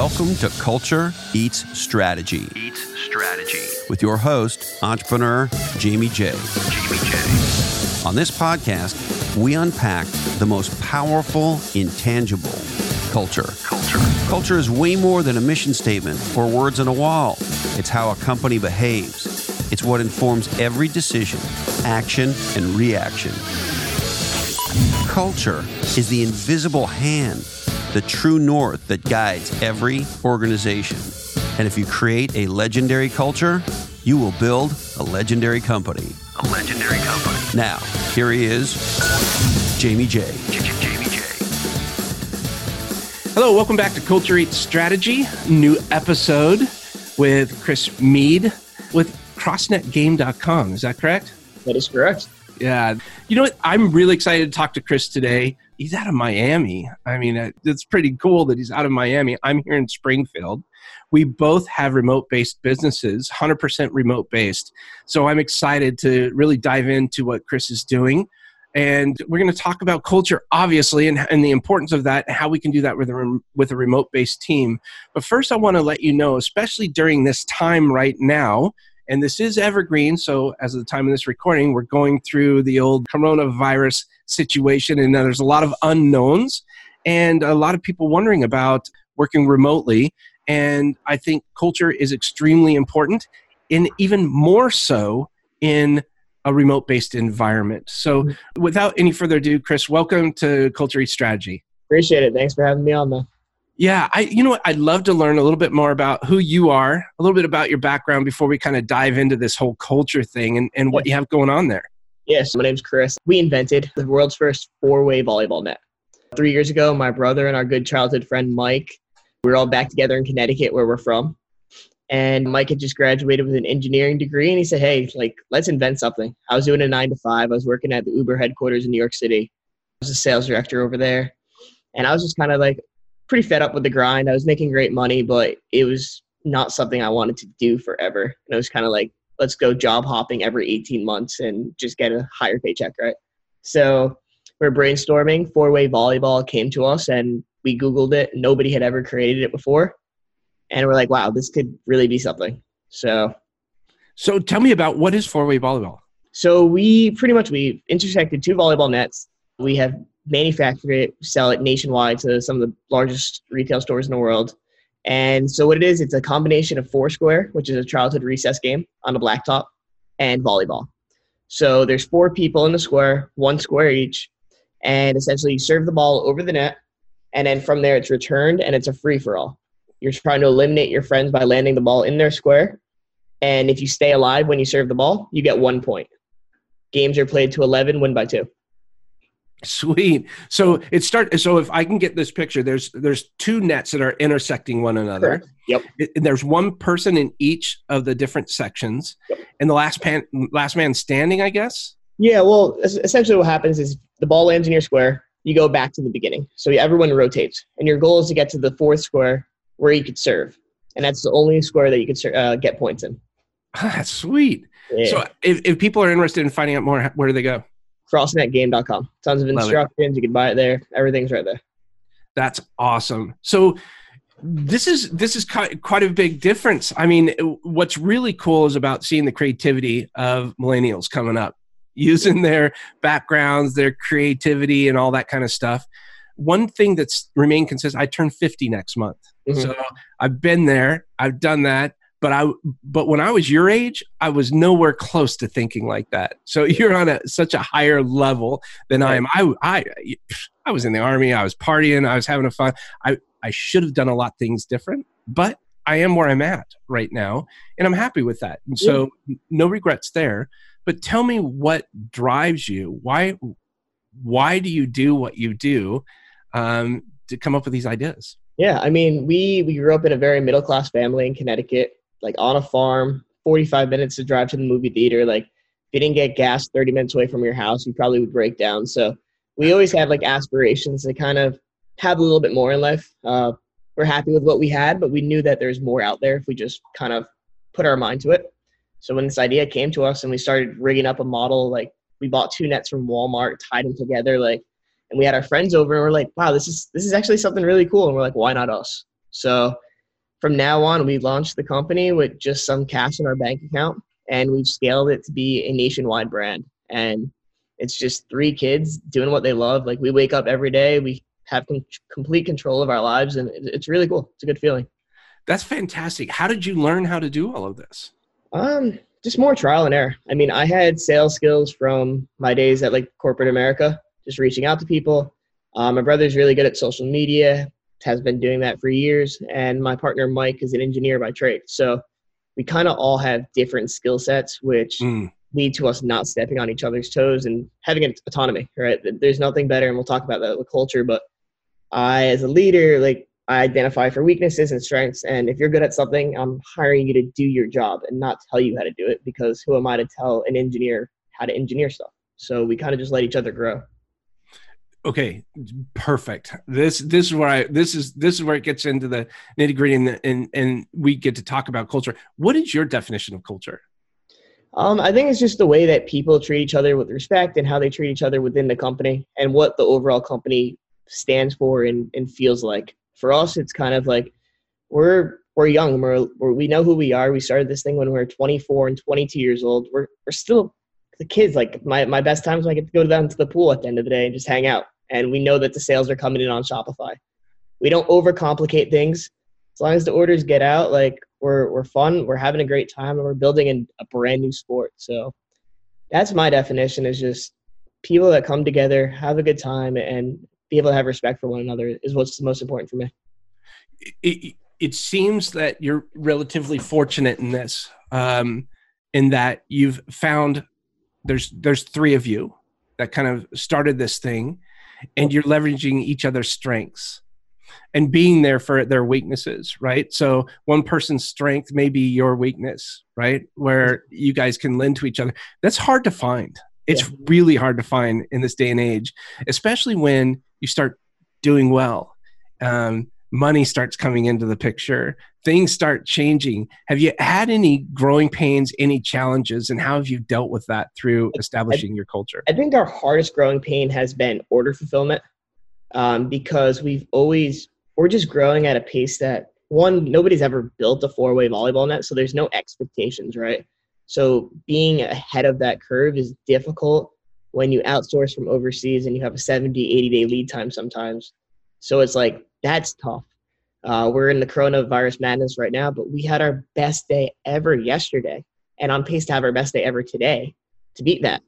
Welcome to Culture Eats Strategy. Eats Strategy. With your host, entrepreneur Jamie J. Jamie J. On this podcast, we unpack the most powerful, intangible culture. Culture. Culture is way more than a mission statement or words on a wall. It's how a company behaves. It's what informs every decision, action, and reaction. Culture is the invisible hand, the true north that guides every organization. And if you create a legendary culture, you will build a legendary company. A legendary company. Now, here he is, Jamie J. Jamie J. Hello, welcome back to Culture Eats Strategy, new episode with Chris Meade with CrossNetGame.com. Is that correct? That is correct. Yeah. You know what? I'm really excited to talk to Chris today. He's out of Miami. I mean, uh, it's pretty cool that he's out of Miami. I'm here in Springfield. We both have remote based businesses, 100% remote based. So I'm excited to really dive into what Chris is doing. And we're going to talk about culture, obviously, and, and the importance of that, and how we can do that with a, rem- with a remote based team. But first, I want to let you know, especially during this time right now, and this is evergreen. So, as of the time of this recording, we're going through the old coronavirus situation, and there's a lot of unknowns and a lot of people wondering about working remotely. And I think culture is extremely important, and even more so in a remote based environment. So, mm-hmm. without any further ado, Chris, welcome to Culture Eats Strategy. Appreciate it. Thanks for having me on, though. Yeah, I you know what I'd love to learn a little bit more about who you are, a little bit about your background before we kind of dive into this whole culture thing and, and what you have going on there. Yes, my name's Chris. We invented the world's first four-way volleyball net. Three years ago, my brother and our good childhood friend Mike, we were all back together in Connecticut, where we're from. And Mike had just graduated with an engineering degree, and he said, "Hey, like, let's invent something." I was doing a nine to five. I was working at the Uber headquarters in New York City. I was a sales director over there, and I was just kind of like pretty fed up with the grind. I was making great money, but it was not something I wanted to do forever. And it was kind of like, let's go job hopping every 18 months and just get a higher paycheck, right? So we're brainstorming. Four way volleyball came to us and we Googled it. Nobody had ever created it before. And we're like, wow, this could really be something. So, so tell me about what is four way volleyball? So we pretty much we intersected two volleyball nets. We have manufacture it, sell it nationwide to some of the largest retail stores in the world. And so what it is, it's a combination of Foursquare, which is a childhood recess game on a blacktop, and volleyball. So there's four people in the square, one square each, and essentially you serve the ball over the net, and then from there it's returned and it's a free for all. You're trying to eliminate your friends by landing the ball in their square, and if you stay alive when you serve the ball, you get one point. Games are played to 11, win by two. Sweet. So it start. So if I can get this picture, there's there's two nets that are intersecting one another. Correct. Yep. It, and there's one person in each of the different sections, Yep. and the last pan, last man standing, I guess. Yeah, well, essentially what happens is the ball lands in your square, you go back to the beginning. So everyone rotates, and your goal is to get to the fourth square where you could serve, and that's the only square that you could uh, get points in. That's sweet. Yeah. So if, if people are interested in finding out more, where do they go? CrossNetGame.com. Tons of instructions. You can buy it there. Everything's right there. That's awesome. So this is this is quite, quite a big difference. I mean, what's really cool is about seeing the creativity of millennials coming up, using their backgrounds, their creativity, and all that kind of stuff. One thing that's remained consistent. I turn fifty next month, Mhm. so I've been there. I've done that. But I, but when I was your age, I was nowhere close to thinking like that. So you're on a such a higher level than I am. I, I, I was in the army. I was partying. I was having a fun. I, I should have done a lot of things different, but I am where I'm at right now, and I'm happy with that. And so, no regrets there. But tell me what drives you. Why, why do you do what you do um, to come up with these ideas? Yeah, I mean, we we grew up in a very middle class family in Connecticut, like on a farm, 45 minutes to drive to the movie theater. Like, if you didn't get gas 30 minutes away from your house, you probably would break down. So we always had like aspirations to kind of have a little bit more in life. Uh, we're happy with what we had, but we knew that there's more out there if we just kind of put our mind to it. So when this idea came to us and we started rigging up a model, like we bought two nets from Walmart, tied them together, like, and we had our friends over and we're like, wow, this is this is actually something really cool. And we're like, why not us? So from now on, we launched the company with just some cash in our bank account, and we've scaled it to be a nationwide brand. And it's just three kids doing what they love. Like we wake up every day, we have com- complete control of our lives, and it's really cool. It's a good feeling. That's fantastic. How did you learn how to do all of this? Um, just more trial and error. I mean, I had sales skills from my days at like corporate America, just reaching out to people. Um, my brother's really good at social media, has been doing that for years, and my partner Mike is an engineer by trade. So we kind of all have different skill sets, which Mm, lead to us not stepping on each other's toes and having an autonomy. Right? There's nothing better, and we'll talk about that with culture. But I, as a leader, like I identify for weaknesses and strengths. And if you're good at something, I'm hiring you to do your job and not tell you how to do it because who am I to tell an engineer how to engineer stuff? So we kind of just let each other grow. Okay, perfect. This this is where I this is this is where it gets into the nitty gritty and, and and we get to talk about culture. What is your definition of culture? Um, I think it's just the way that people treat each other with respect and how they treat each other within the company and what the overall company stands for and, and feels like. For us, it's kind of like we're we're young. We're, we're we know who we are. We started this thing when we were 24 and 22 years old. We're we're still the kids. Like my my best times when I get to go down to the pool at the end of the day and just hang out. And we know that the sales are coming in on Shopify. We don't overcomplicate things. As long as the orders get out, like we're we're fun, we're having a great time, and we're building a brand new sport. So that's my definition: is just people that come together, have a good time, and be able to have respect for one another is what's the most important for me. it, it seems that you're relatively fortunate in this um, in that you've found there's there's three of you that kind of started this thing and you're leveraging each other's strengths and being there for their weaknesses right? So one person's strength may be your weakness right? Where you guys can lend to each other. That's hard to find. It's really hard to find in this day and age especially when you start doing well. Um, money starts coming into the picture things start changing have you had any growing pains any challenges and how have you dealt with that through establishing your culture I think our hardest growing pain has been order fulfillment um, because we've always we're just growing at a pace that one nobody's ever built a four way volleyball net, so there's no expectations, right? So being ahead of that curve is difficult when you outsource from overseas and you have a 70, 80 day lead time sometimes. So it's like that's tough. Uh, we're in the coronavirus madness right now, but we had our best day ever yesterday, and on pace to have our best day ever today to beat that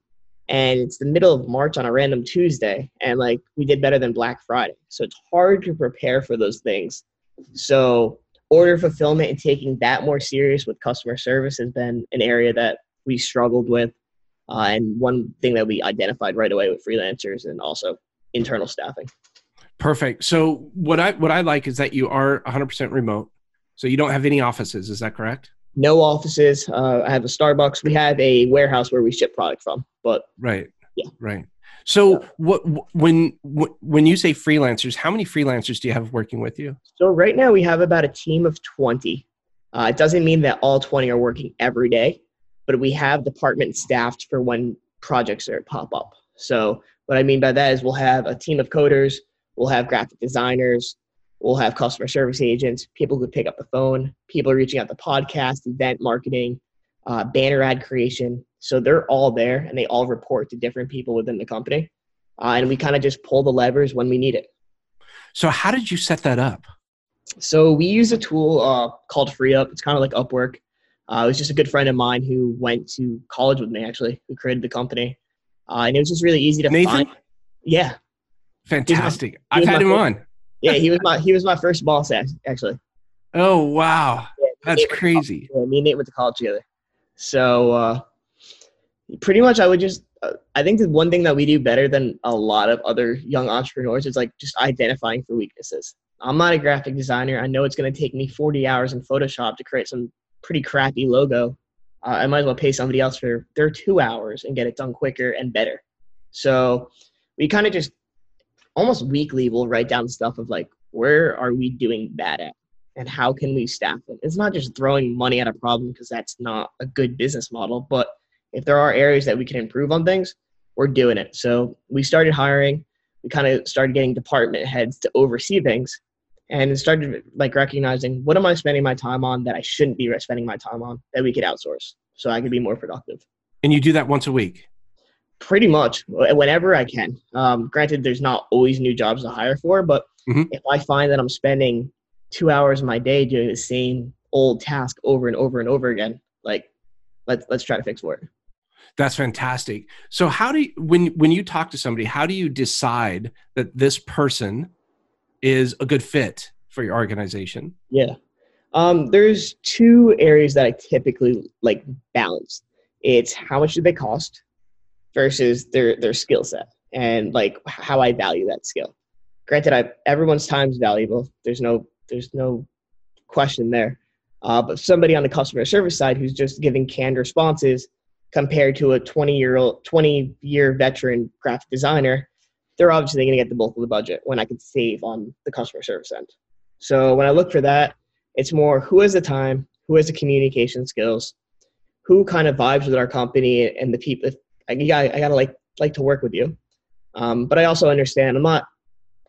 and it's the middle of March on a random Tuesday, and like we did better than Black Friday. So it's hard to prepare for those things. So order fulfillment and taking that more serious with customer service has been an area that we struggled with, uh, and one thing that we identified right away with freelancers and also internal staffing. Perfect so what i what i like is that you are 100% remote so you don't have any offices is that correct No offices. Uh, I have a Starbucks. We have a warehouse where we ship product from, but right Yeah. right so what when when you say freelancers how many freelancers do you have working with you So right now we have about a team of 20. Uh, it doesn't mean that all 20 are working every day, but we have department staffed for when projects are pop up. So what I mean by that is we'll have a team of coders, we'll have graphic designers, we'll have customer service agents, people who pick up the phone, people reaching out to podcast, event marketing, uh, banner ad creation. So they're all there and they all report to different people within the company. Uh, and we kind of just pull the levers when we need it. so how did you set that up So we use a tool uh, called FreeUp. It's kind of like Upwork. Uh, it was just a good friend of mine who went to college with me, actually, who created the company, uh, and it was just really easy to Nathan? find. Yeah, fantastic he i've had him first- on yeah. He was my he was my first boss, ac- actually. oh wow Yeah, that's Nate to crazy Yeah, me and Nate went to college together. So uh, pretty much, I would just. Uh, I think the one thing that we do better than a lot of other young entrepreneurs is like just identifying for weaknesses. I'm not a graphic designer. I know it's going to take me 40 hours in Photoshop to create some pretty crappy logo. Uh, I might as well pay somebody else for their two hours and get it done quicker and better. So we kind of just almost weekly we'll write down stuff of like where are we doing bad at and how can we staff it? It's not just throwing money at a problem because that's not a good business model. But if there are areas that we can improve on things, we're doing it. So we started hiring. We kind of started getting department heads to oversee things, and started like recognizing what am I spending my time on that I shouldn't be spending my time on that we could outsource so I could be more productive. And you do that once a week. Pretty much whenever I can. Um, granted, there's not always new jobs to hire for, but Mhm. if I find that I'm spending two hours of my day doing the same old task over and over and over again, like let's let's try to fix for it. That's fantastic. So how do you when when you talk to somebody, how do you decide that this person is a good fit for your organization? Yeah. Um, there's two areas that I typically like balance. It's how much do they cost versus their their skill set and like how I value that skill. Granted, I everyone's time is valuable. There's no there's no question there. Uh, but somebody on the customer service side who's just giving canned responses compared to a 20 year old 20 year veteran graphic designer, they're obviously going to get the bulk of the budget when I can save on the customer service end. So when I look for that, it's more who has the time, who has the communication skills, who kind of vibes with our company and the people. I, I gotta like like to work with you, um, but I also understand I'm not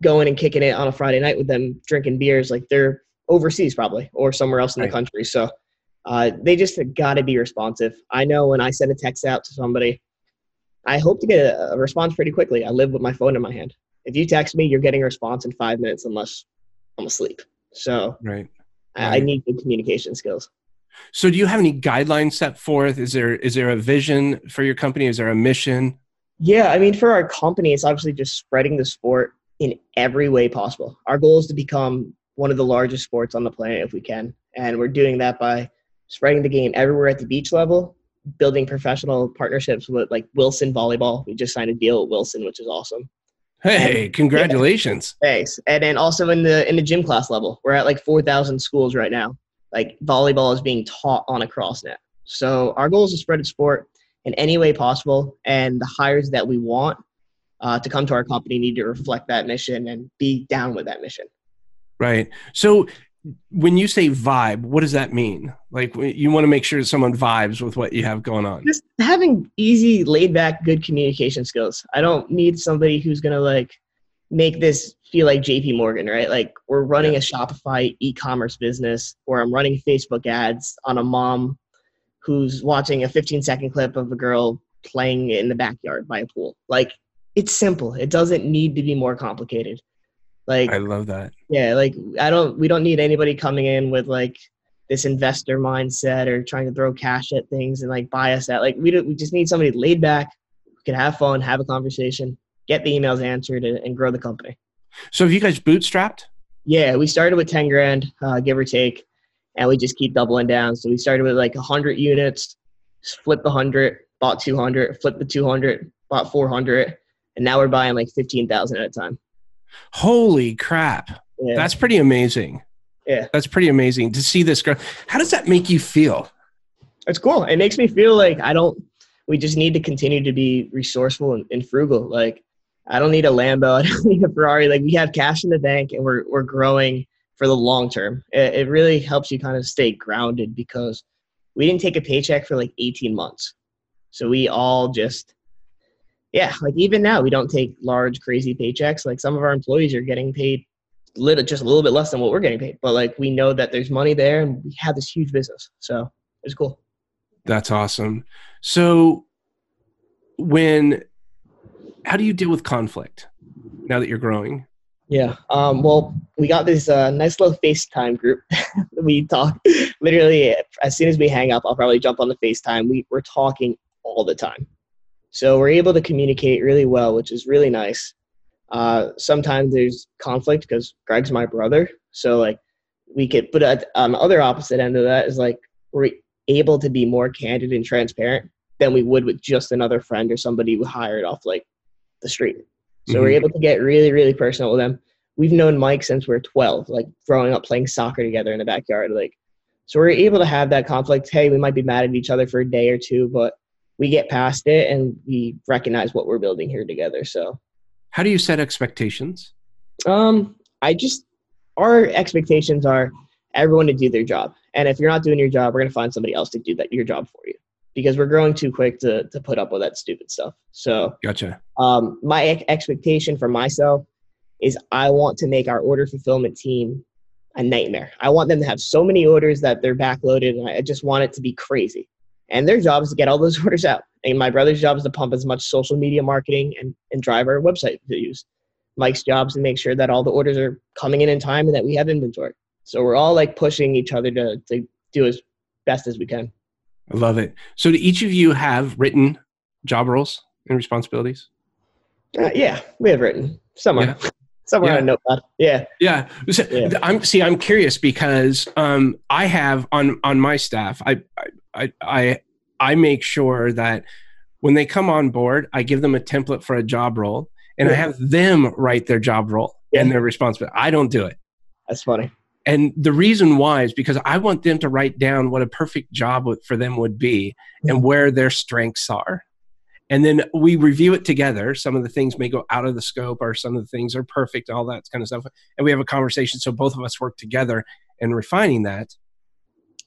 going and kicking it on a Friday night with them drinking beers like they're overseas probably or somewhere else in Right. the country. So uh, they just got to be responsive. I know when I send a text out to somebody, I hope to get a, a response pretty quickly. I live with my phone in my hand. If you text me, you're getting a response in five minutes unless I'm asleep. So Right. I, I need good communication skills. So do you have any guidelines set forth? Is there is there a vision for your company? Is there a mission? Yeah, I mean, for our company, it's obviously just spreading the sport in every way possible. Our goal is to become one of the largest sports on the planet if we can. And we're doing that by spreading the game everywhere at the beach level, building professional partnerships with like Wilson Volleyball. We just signed a deal with Wilson, which is awesome. Hey, congratulations. Thanks. And then also in the in the gym class level, we're at like 4,000 schools right now. Like volleyball is being taught on a CrossNet. So our goal is to spread the sport in any way possible, and the hires that we want uh, to come to our company need to reflect that mission and be down with that mission. Right. So when you say vibe, what does that mean? Like you want to make sure someone vibes with what you have going on. Just having easy, laid back, good communication skills. I don't need somebody who's gonna like make this feel like JP Morgan, right? Like we're running a Shopify e-commerce business or I'm running Facebook ads on a mom who's watching a 15 second clip of a girl playing in the backyard by a pool. Like it's simple. It doesn't need to be more complicated. Like I love that. yeah, like I don't we don't need anybody coming in with like this investor mindset or trying to throw cash at things and like buy us out. Like we don't, we just need somebody laid back, who can have fun, have a conversation, get the emails answered, and, and grow the company. So have you guys bootstrapped? Yeah, we started with ten grand, uh, give or take, and we just keep doubling down. So we started with like hundred units, flipped the hundred, bought two hundred, flipped the two hundred, bought four hundred, and now we're buying like fifteen thousand at a time. Holy crap. Yeah. That's pretty amazing. Yeah. That's pretty amazing to see this girl. How does that make you feel? It's cool. It makes me feel like I don't. We just need to continue to be resourceful and, and frugal. Like I don't need a Lambo. I don't need a Ferrari. Like we have cash in the bank and we're we're growing for the long term. It, it really helps you kind of stay grounded because we didn't take a paycheck for like 18 months. So we all just, yeah, like even now we don't take large crazy paychecks. Like some of our employees are getting paid little, just a little bit less than what we're getting paid. But like we know that there's money there and we have this huge business. So it's cool. That's awesome. So when how do you deal with conflict now that you're growing? Yeah. Um, well, we got this uh, nice little FaceTime group. we talk literally as soon as we hang up, I'll probably jump on the FaceTime. We, we're talking all the time. So we're able to communicate really well, which is really nice. Uh, sometimes there's conflict because Greg's my brother. So like we could, but at, the other opposite end of that is like we're able to be more candid and transparent than we would with just another friend or somebody who hired off like the street. So we're Mhm. able to get really, really personal with them. We've known Mike since we are 12, like growing up playing soccer together in the backyard. Like, so we're able to have that conflict. Hey, we might be mad at each other for a day or two, but we get past it and we recognize what we're building here together. So, How do you set expectations? um, I just our expectations are everyone to do their job, and if you're not doing your job, we're gonna find somebody else to do that your job for you because we're growing too quick to to put up with that stupid stuff. So, Gotcha. um, my ex- expectation for myself is I want to make our order fulfillment team a nightmare. I want them to have so many orders that they're backloaded, and I just want it to be crazy. And their job is to get all those orders out. And my brother's job is to pump as much social media marketing and, and drive our website views. Mike's job is to make sure that all the orders are coming in in time and that we have inventory. So we're all like pushing each other to, to do as best as we can. I love it. So, do each of you have written job roles and responsibilities? Uh, yeah, we have written somewhere, somewhere Yeah. on a notepad. Yeah, Yeah. So, Yeah. I'm see. I'm curious because um, I have on on my staff. I I I I make sure that when they come on board, I give them a template for a job role, and I have them write their job role and their responsibility. I don't do it. that's funny. And the reason why is because I want them to write down what a perfect job for them would be and mm-hmm. where their strengths are. And then we review it together. Some of the things may go out of the scope, or some of the things are perfect, all that kind of stuff. And we have a conversation. So both of us work together in refining that,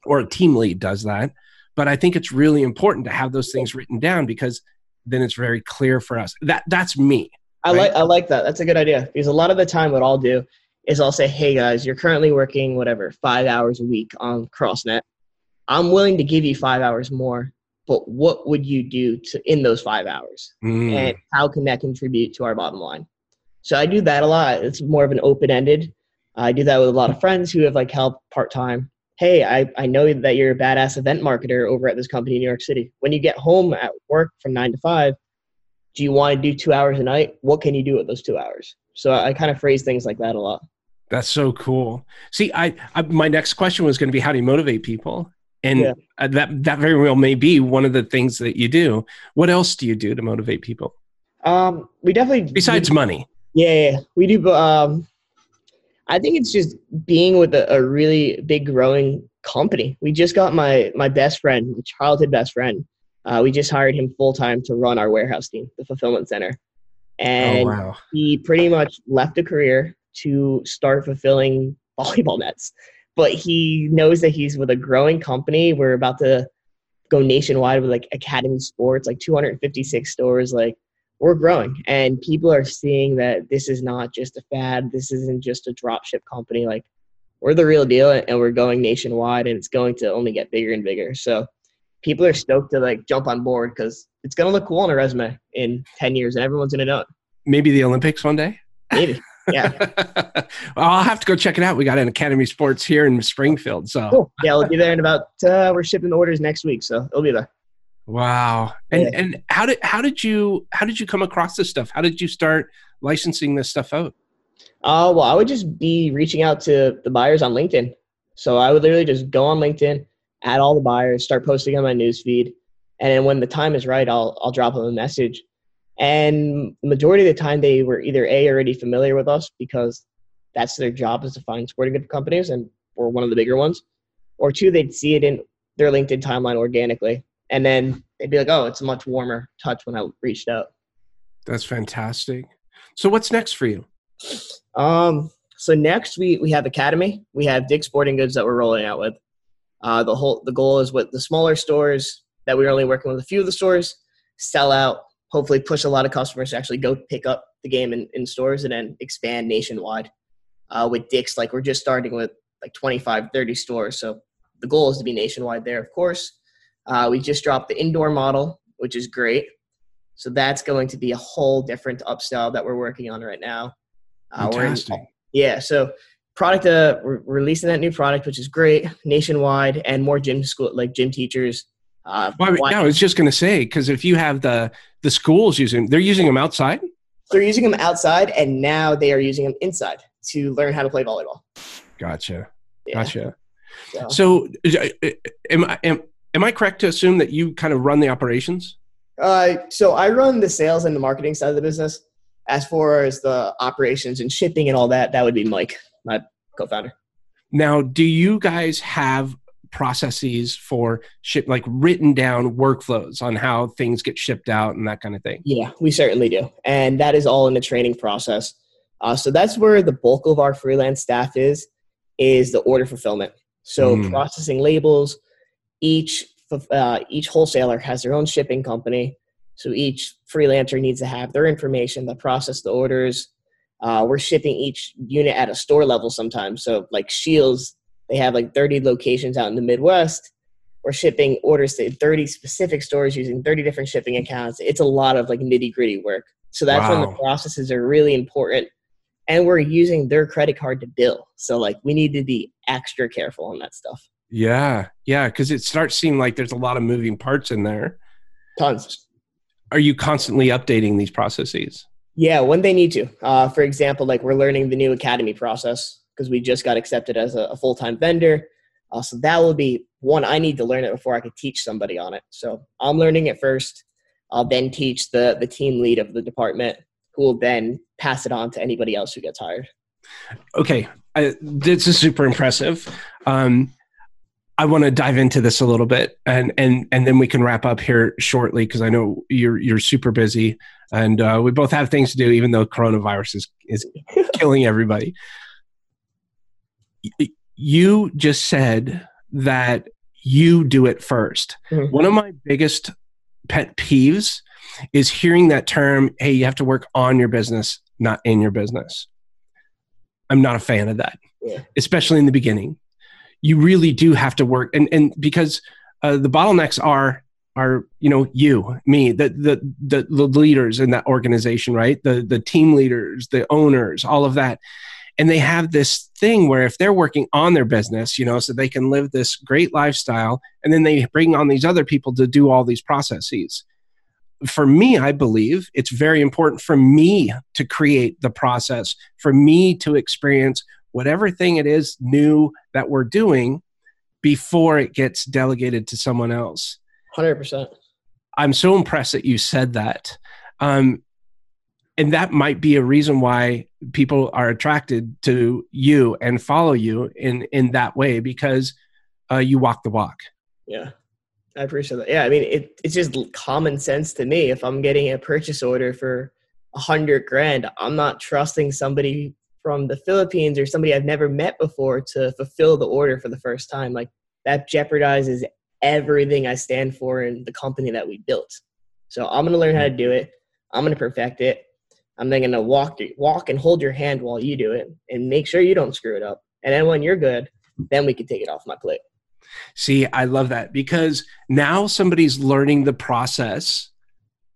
or a team lead does that. But I think it's really important to have those things written down because then it's very clear for us. That that's me. I Right. like I like that. That's a good idea because a lot of the time, what I'll do is I'll say, "Hey guys, you're currently working whatever five hours a week on CrossNet. I'm willing to give you five hours more, but what would you do to in those five hours, Mm. and how can that contribute to our bottom line?" So I do that a lot. It's more of an open ended. I do that with a lot of friends who have like help part time. Hey, I, I know that you're a badass event marketer over at this company in New York City. When you get home at work from nine to five, do you want to do two hours a night? What can you do with those two hours? So I, I kind of phrase things like that a lot. That's so cool. See, I, I my next question was going to be how do you motivate people, and Yeah. uh, that that very well may be one of the things that you do. What else do you do to motivate people Um, we definitely besides money? Yeah, we do. Um, I think it's just being with a, a really big growing company. We just got my my best friend, my childhood best friend. Uh, we just hired him full time to run our warehouse team, the fulfillment center, and oh wow, he pretty much left a career to start fulfilling volleyball nets. But he knows that he's with a growing company. We're about to go nationwide with like Academy Sports, like 256 stores. Like we're growing, and people are seeing that this is not just a fad. This isn't just a dropship company. Like we're the real deal, and we're going nationwide, and it's going to only get bigger and bigger. So people are stoked to like jump on board because it's gonna look cool on a resume in 10 years, and everyone's gonna know it. maybe the Olympics one day. Maybe. Yeah. well, I'll have to go check it out. We got an Academy Sports here in Springfield, so Cool. Yeah, we'll be there in about. Uh, we're shipping orders next week, so it'll be there. wow. And Yeah. and how did how did you how did you come across this stuff? How did you start licensing this stuff out? Uh, well, I would just be reaching out to the buyers on LinkedIn. So I would literally just go on LinkedIn, add all the buyers, start posting on my newsfeed, and then when the time is right, I'll I'll drop them a message. And the majority of the time, they were either a already familiar with us because that's their job is to find sporting good companies, and we're one of the bigger ones, or two, they'd see it in their LinkedIn timeline organically, and then they'd be like, "Oh, it's a much warmer touch when I reached out." That's fantastic. So what's next for you? Um, so next we we have Academy. We have Dick Sporting Goods that we're rolling out with. Uh, the whole the goal is with the smaller stores that we're only working with a few of the stores sell out. Hopefully, push a lot of customers to actually go pick up the game in, in stores and then expand nationwide. Uh, with Dick's, like we're just starting with like 25, 30 stores. So the goal is to be nationwide there, of course. Uh, we just dropped the indoor model, which is great. So that's going to be a whole different upsell that we're working on right now. Uh, we're in- Fantastic. yeah, so product uh we're releasing that new product, which is great nationwide, and more gym school like gym teachers. Uh, Well, no, I was just going to say because if you have the the schools using, they're using them outside. They're using them outside, and now they are using them inside to learn how to play volleyball. Gotcha. Yeah, Gotcha. so- So, uh, am I am, am I correct to assume that you kind of run the operations? Uh, so I run the sales and the marketing side of the business. As far as the operations and shipping and all that, that would be Mike, my co-founder. Now, do you guys have processes for ship, like written down workflows on how things get shipped out and that kind of thing? Yeah, we certainly do. And that is all in the training process. Uh, so that's where the bulk of our freelance staff is, is the order fulfillment. So Mm. processing labels, each uh, each wholesaler has their own shipping company. So each freelancer needs to have their information to process the orders, Uh, we're shipping each unit at a store level sometimes. So like Scheels, they have like 30 locations out in the Midwest. We're shipping orders to 30 specific stores using 30 different shipping accounts. It's a lot of like nitty gritty work. So that's when the processes are really important. And we're using their credit card to bill. So like we need to be extra careful on that stuff. Yeah, yeah, because it starts seeming like there's a lot of moving parts in there. Tons. Are you constantly updating these processes? Yeah, when they need to. Uh, for example, like we're learning the new academy process because we just got accepted as a, a full time vendor. Uh, so that will be one I need to learn it before I could teach somebody on it. So I'm learning it first. I'll then teach the the team lead of the department, who will then pass it on to anybody else who gets hired. Okay, I, this is super impressive. Um, I want to dive into this a little bit, and and and then we can wrap up here shortly because I know you're you're super busy, and uh, we both have things to do, even though coronavirus is is killing everybody. You just said that you do it 1st Mhm. One of my biggest pet peeves is hearing that term. Hey, you have to work on your business, not in your business. I'm not a fan of that, Yeah. especially in the beginning. You really do have to work, and and because uh, the bottlenecks are are you know you, me, the, the the the leaders in that organization, right? The the team leaders, the owners, all of that, and they have this thing where if they're working on their business, you know, so they can live this great lifestyle, and then they bring on these other people to do all these processes for me, I believe it's very important for me to create the process, for me to experience whatever thing it is new that we're doing before it gets delegated to someone else. Hundred percent. I'm so impressed that you said that. Um, and that might be a reason why people are attracted to you and follow you in, in that way because uh, you walk the walk. Yeah. I appreciate that. Yeah, I mean, it, it's just common sense to me. If I'm getting a purchase order for a hundred grand, I'm not trusting somebody from the Philippines or somebody I've never met before to fulfill the order for the first time. Like that jeopardizes everything I stand for in the company that we built. So I'm gonna learn how to do it. I'm gonna perfect it. I'm then gonna walk walk and hold your hand while you do it, and make sure you don't screw it up. And then when you're good, then we can take it off my plate. See, I love that because now somebody's learning the process.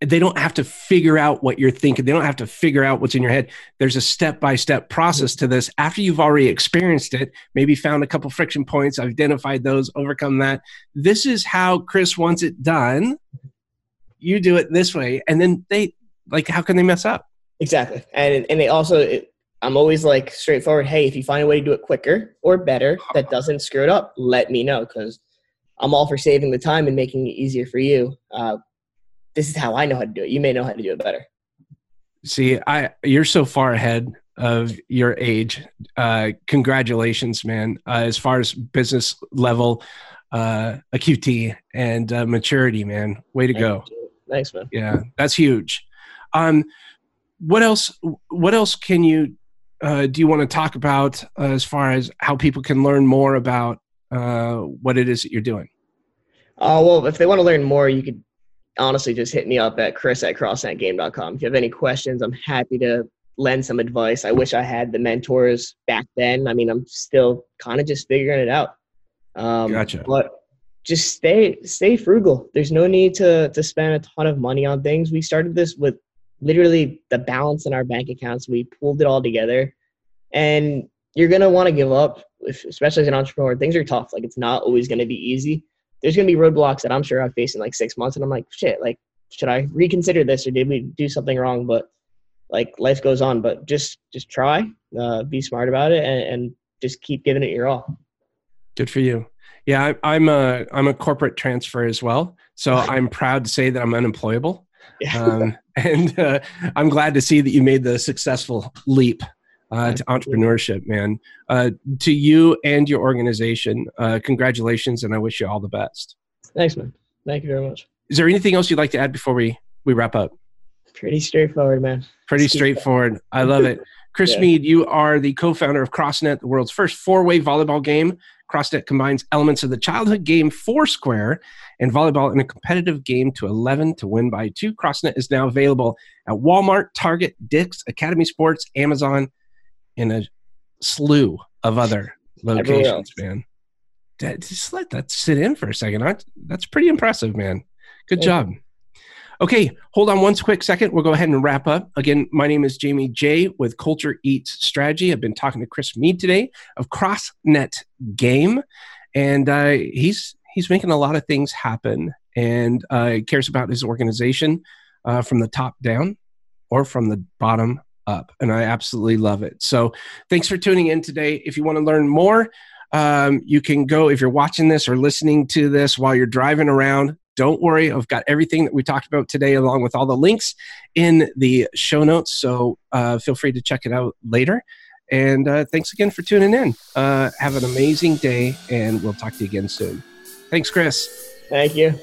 They don't have to figure out what you're thinking. They don't have to figure out what's in your head. There's a step by step process to this. After you've already experienced it, maybe found a couple friction points, identified those, overcome that. This is how Chris wants it done. You do it this way. And then they, like, how can they mess up? Exactly, and and they also, it, I'm always like straightforward. Hey, if you find a way to do it quicker or better that doesn't screw it up, let me know because I'm all for saving the time and making it easier for you. Uh, this is how I know how to do it. You may know how to do it better. See, I you're so far ahead of your age. Uh, congratulations, man. Uh, as far as business level, uh, acuity and uh, maturity, man. Way to go. Thanks, man. Yeah, that's huge. Um, what else? What else can you uh, do? You want to talk about uh, as far as how people can learn more about uh, what it is that you're doing? Uh, well, if they want to learn more, you could honestly just hit me up at chris at crossnetgame.com. If you have any questions, I'm happy to lend some advice. I wish I had the mentors back then. I mean, I'm still kind of just figuring it out. Um, Gotcha. But just stay stay frugal. There's no need to to spend a ton of money on things. We started this with literally the balance in our bank accounts. We pulled it all together, and you're gonna want to give up, if, especially as an entrepreneur. Things are tough. Like it's not always gonna be easy. There's gonna be roadblocks that I'm sure I've faced in like six months, and I'm like, shit, like should I reconsider this or did we do something wrong? But like life goes on. But just just try, uh, be smart about it, and, and just keep giving it your all. Good for you. Yeah, I, I'm a I'm a corporate transfer as well, so I'm proud to say that I'm unemployable. Yeah. um, and uh, I'm glad to see that you made the successful leap uh, to entrepreneurship, man. Uh, to you and your organization, uh, congratulations, and I wish you all the best. Thanks, man. Thank you very much. Is there anything else you'd like to add before we we wrap up? Pretty straightforward, man. Pretty straightforward. I love it. Chris Yeah. Meade, you are the co-founder of CrossNet, the world's first four-way volleyball game. CrossNet combines elements of the childhood game Foursquare and volleyball in a competitive game to 11 to win by two. CrossNet is now available at Walmart, Target, Dick's, Academy Sports, Amazon, and a slew of other locations, man. That- Just let that sit in for a second. That's pretty impressive, man. Good Thank job. Okay, hold on one quick second. We'll go ahead and wrap up. Again, my name is Jamie J with Culture Eats Strategy. I've been talking to Chris Meade today of CrossNet Game, and uh, he's he's making a lot of things happen and uh, cares about his organization uh, from the top down or from the bottom up, and I absolutely love it. So, thanks for tuning in today. If you want to learn more, um, you can go if you're watching this or listening to this while you're driving around. Don't worry, I've got everything that we talked about today, along with all the links in the show notes. So uh, feel free to check it out later. And uh, thanks again for tuning in. Uh, have an amazing day, and we'll talk to you again soon. Thanks, Chris. Thank you.